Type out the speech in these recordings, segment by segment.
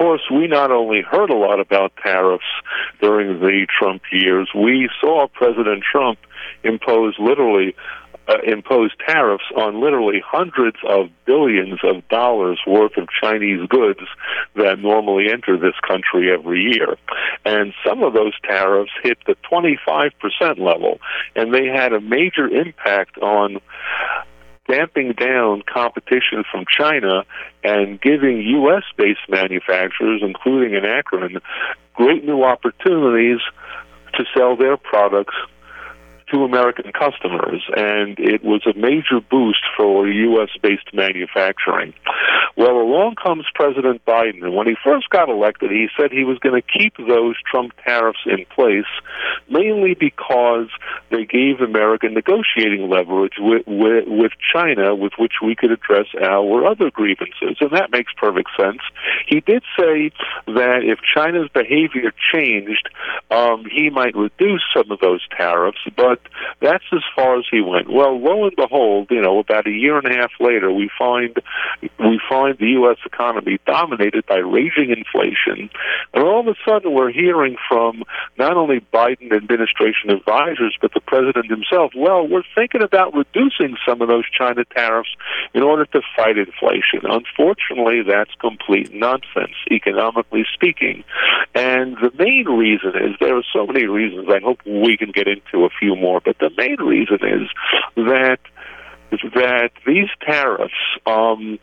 course, we not only heard a lot about tariffs during the Trump years, we saw President Trump impose literally uh, impose tariffs on literally hundreds of billions of dollars worth of Chinese goods that normally enter this country every year. And some of those tariffs hit the 25% level, and they had a major impact on damping down competition from China and giving U.S. based manufacturers, including in Akron, great new opportunities to sell their products to American customers, and it was a major boost for U.S. based manufacturing. Well, along comes President Biden, and when he first got elected, he said he was going to keep those Trump tariffs in place, mainly because they gave America negotiating leverage with, with, with China, with which we could address our other grievances, and that makes perfect sense. He did say that if China's behavior changed, um, he might reduce some of those tariffs, but that's as far as he went. Well, lo and behold, you know, about a year and a half later, we find we find the U.S. economy dominated by raging inflation, and all of a sudden we're hearing from not only Biden administration advisors but the president himself. Well, we're thinking about reducing some of those China tariffs in order to fight inflation. Unfortunately, that's complete nonsense, economically speaking. And the main reason is there are so many reasons. I hope we can get into a few more more. But the main reason is that that these tariffs um,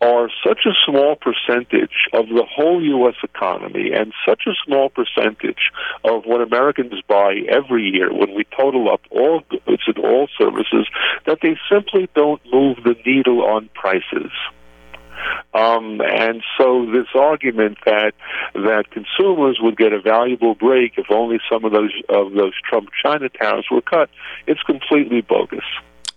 are such a small percentage of the whole U.S. economy and such a small percentage of what Americans buy every year when we total up all goods and all services that they simply don't move the needle on prices. Um, and so this argument that that consumers would get a valuable break if only some of those of those Trump China tariffs were cut, it's completely bogus.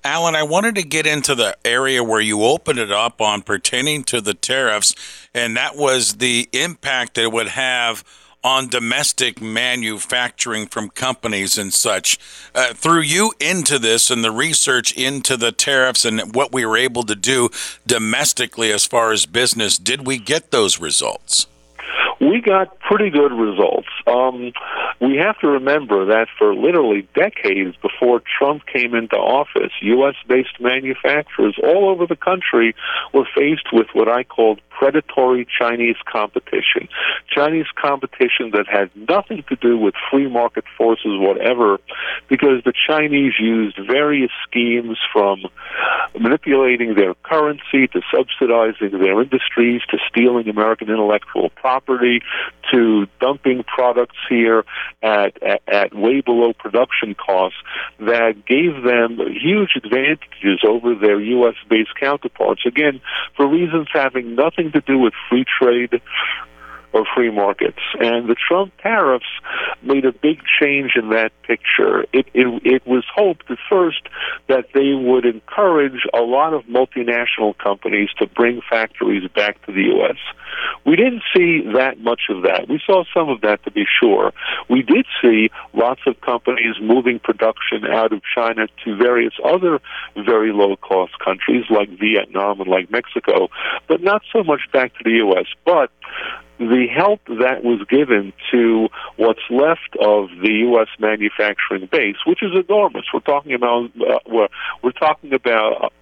Alan, I wanted to get into the area where you opened it up on pertaining to the tariffs, and that was the impact that it would have on domestic manufacturing from companies and such. Uh, threw you into this and the research into the tariffs and what we were able to do domestically as far as business, did we get those results? we got pretty good results. Um, we have to remember that for literally decades before Trump came into office, U.S. based manufacturers all over the country were faced with what I called predatory Chinese competition. Chinese competition that had nothing to do with free market forces, whatever, because the Chinese used various schemes from manipulating their currency to subsidizing their industries to stealing American intellectual property to dumping products here at, at, at way below production costs that gave them huge advantages over their U.S. based counterparts. Again, for reasons having nothing to do with free trade or free markets. And the Trump tariffs made a big change in that picture. It, it, it was hoped at first that they would encourage a lot of multinational companies to bring factories back to the U.S. We didn't see that much of that. We saw some of that to be sure. We did see lots of companies moving production out of China to various other very low cost countries like Vietnam and like Mexico, but not so much back to the U.S. But the help that was given to what's left of the U.S. manufacturing base, which is enormous. We're talking about uh, we're, we're talking about.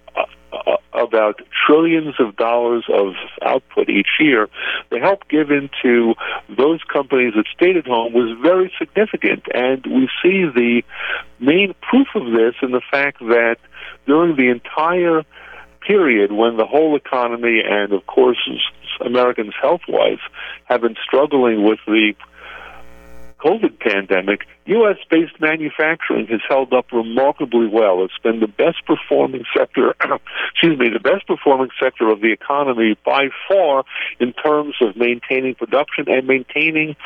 Uh, about trillions of dollars of output each year, the help given to those companies that stayed at home was very significant. And we see the main proof of this in the fact that during the entire period when the whole economy and, of course, Americans health wise have been struggling with the COVID pandemic, U.S. based manufacturing has held up remarkably well. It's been the best performing sector, excuse me, the best performing sector of the economy by far in terms of maintaining production and maintaining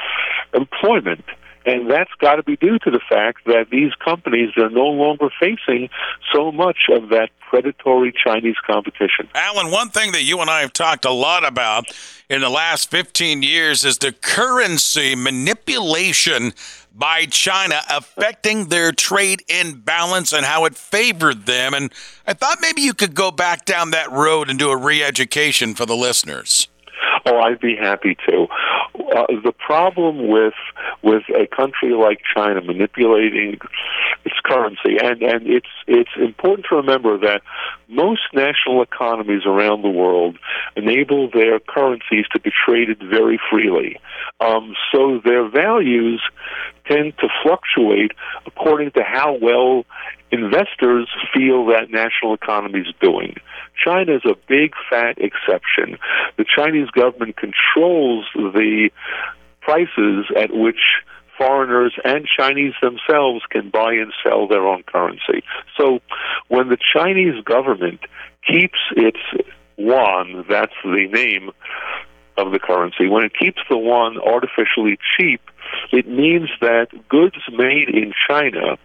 employment. And that's got to be due to the fact that these companies are no longer facing so much of that predatory Chinese competition. Alan, one thing that you and I have talked a lot about in the last 15 years is the currency manipulation by China affecting their trade imbalance and how it favored them. And I thought maybe you could go back down that road and do a re education for the listeners. Oh, I'd be happy to. Uh, the problem with with a country like China manipulating its currency, and and it's it's important to remember that most national economies around the world enable their currencies to be traded very freely. Um, so their values tend to fluctuate according to how well investors feel that national economy is doing. China is a big fat exception. The Chinese government controls the prices at which foreigners and Chinese themselves can buy and sell their own currency. So when the Chinese government keeps its yuan, that's the name of the currency, when it keeps the yuan artificially cheap, it means that goods made in China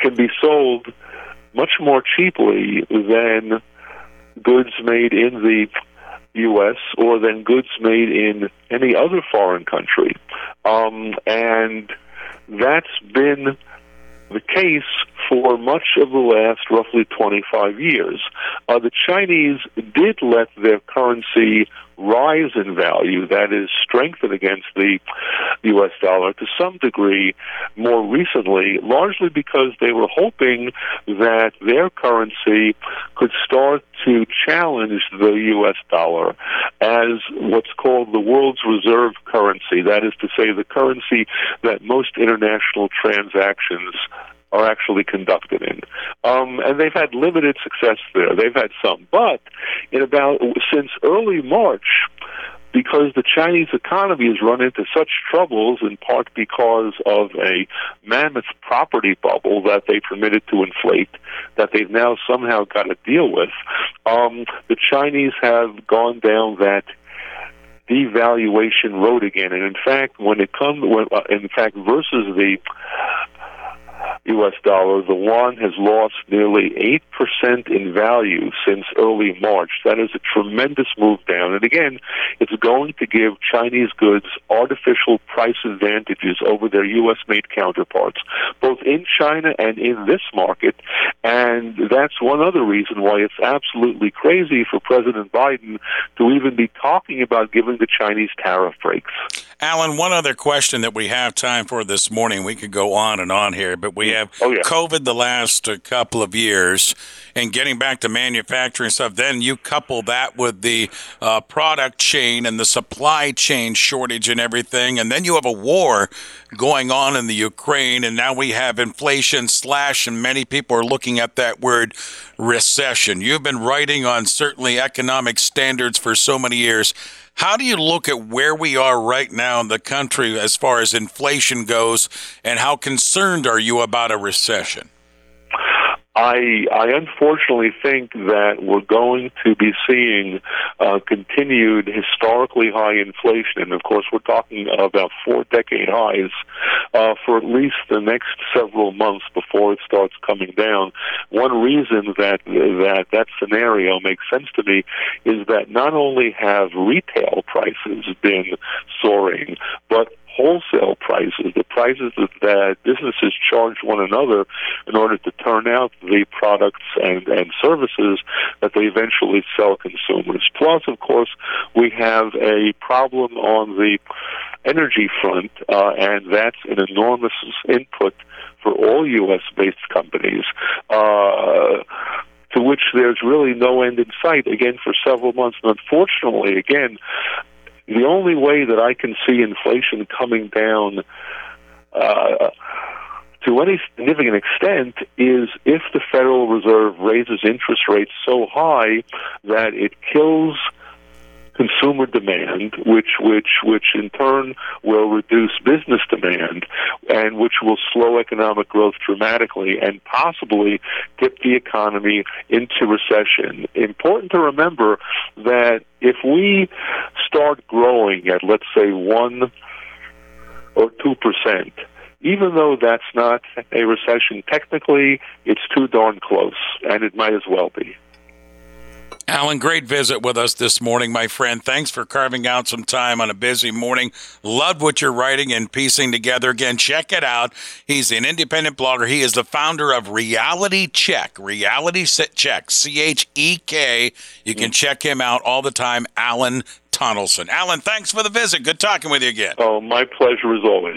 can be sold much more cheaply than goods made in the U.S. or than goods made in any other foreign country. Um, and that's been the case for much of the last roughly 25 years. Uh, the Chinese did let their currency rise in value, that is, strengthen against the U.S. dollar to some degree more recently, largely because they were hoping that their currency could start to challenge the U.S. dollar as what's called the world's reserve currency. That is to say, the currency that most international transactions are actually conducted in. Um, and they've had limited success there. They've had some. But in about, since early March, because the Chinese economy has run into such troubles, in part because of a mammoth property bubble that they permitted to inflate, that they've now somehow got to deal with, um, the Chinese have gone down that devaluation road again. And in fact, when it comes, uh, in fact, versus the U.S. dollar, the yuan has lost nearly 8% in value since early March. That is a tremendous move down. And again, it's going to give Chinese goods artificial price advantages over their U.S. made counterparts, both in China and in this market. And that's one other reason why it's absolutely crazy for President Biden to even be talking about giving the Chinese tariff breaks. Alan, one other question that we have time for this morning. We could go on and on here, but we have oh, yeah. COVID the last uh, couple of years and getting back to manufacturing stuff. Then you couple that with the uh, product chain and the supply chain shortage and everything. And then you have a war going on in the Ukraine. And now we have inflation slash, and many people are looking at that word recession. You've been writing on certainly economic standards for so many years. How do you look at where we are right now in the country as far as inflation goes, and how concerned are you about a recession? I, I unfortunately think that we're going to be seeing uh, continued historically high inflation, and of course, we're talking about four decade highs uh, for at least the next several months before it starts coming down. One reason that that that scenario makes sense to me is that not only have retail prices been soaring, but wholesale prices, the prices that businesses charge one another in order to turn out the products and, and services that they eventually sell consumers. Plus, of course, we have a problem on the energy front, uh, and that's an enormous input for all U.S. based companies. Uh, to which there's really no end in sight again for several months. And unfortunately, again, the only way that I can see inflation coming down uh, to any significant extent is if the Federal Reserve raises interest rates so high that it kills consumer demand, which which which in turn will reduce business demand, and which will slow economic growth dramatically, and possibly tip the economy into recession. Important to remember that if we start growing at let's say one or two percent even though that's not a recession technically, it's too darn close, and it might as well be. Alan, great visit with us this morning, my friend. Thanks for carving out some time on a busy morning. Loved what you're writing and piecing together. Again, check it out. He's an independent blogger. He is the founder of RealityChek, Reality Check, C H E K. You can check him out all the time, Alan Tonelson. Alan, thanks for the visit. Good talking with you again. Oh, my pleasure as always.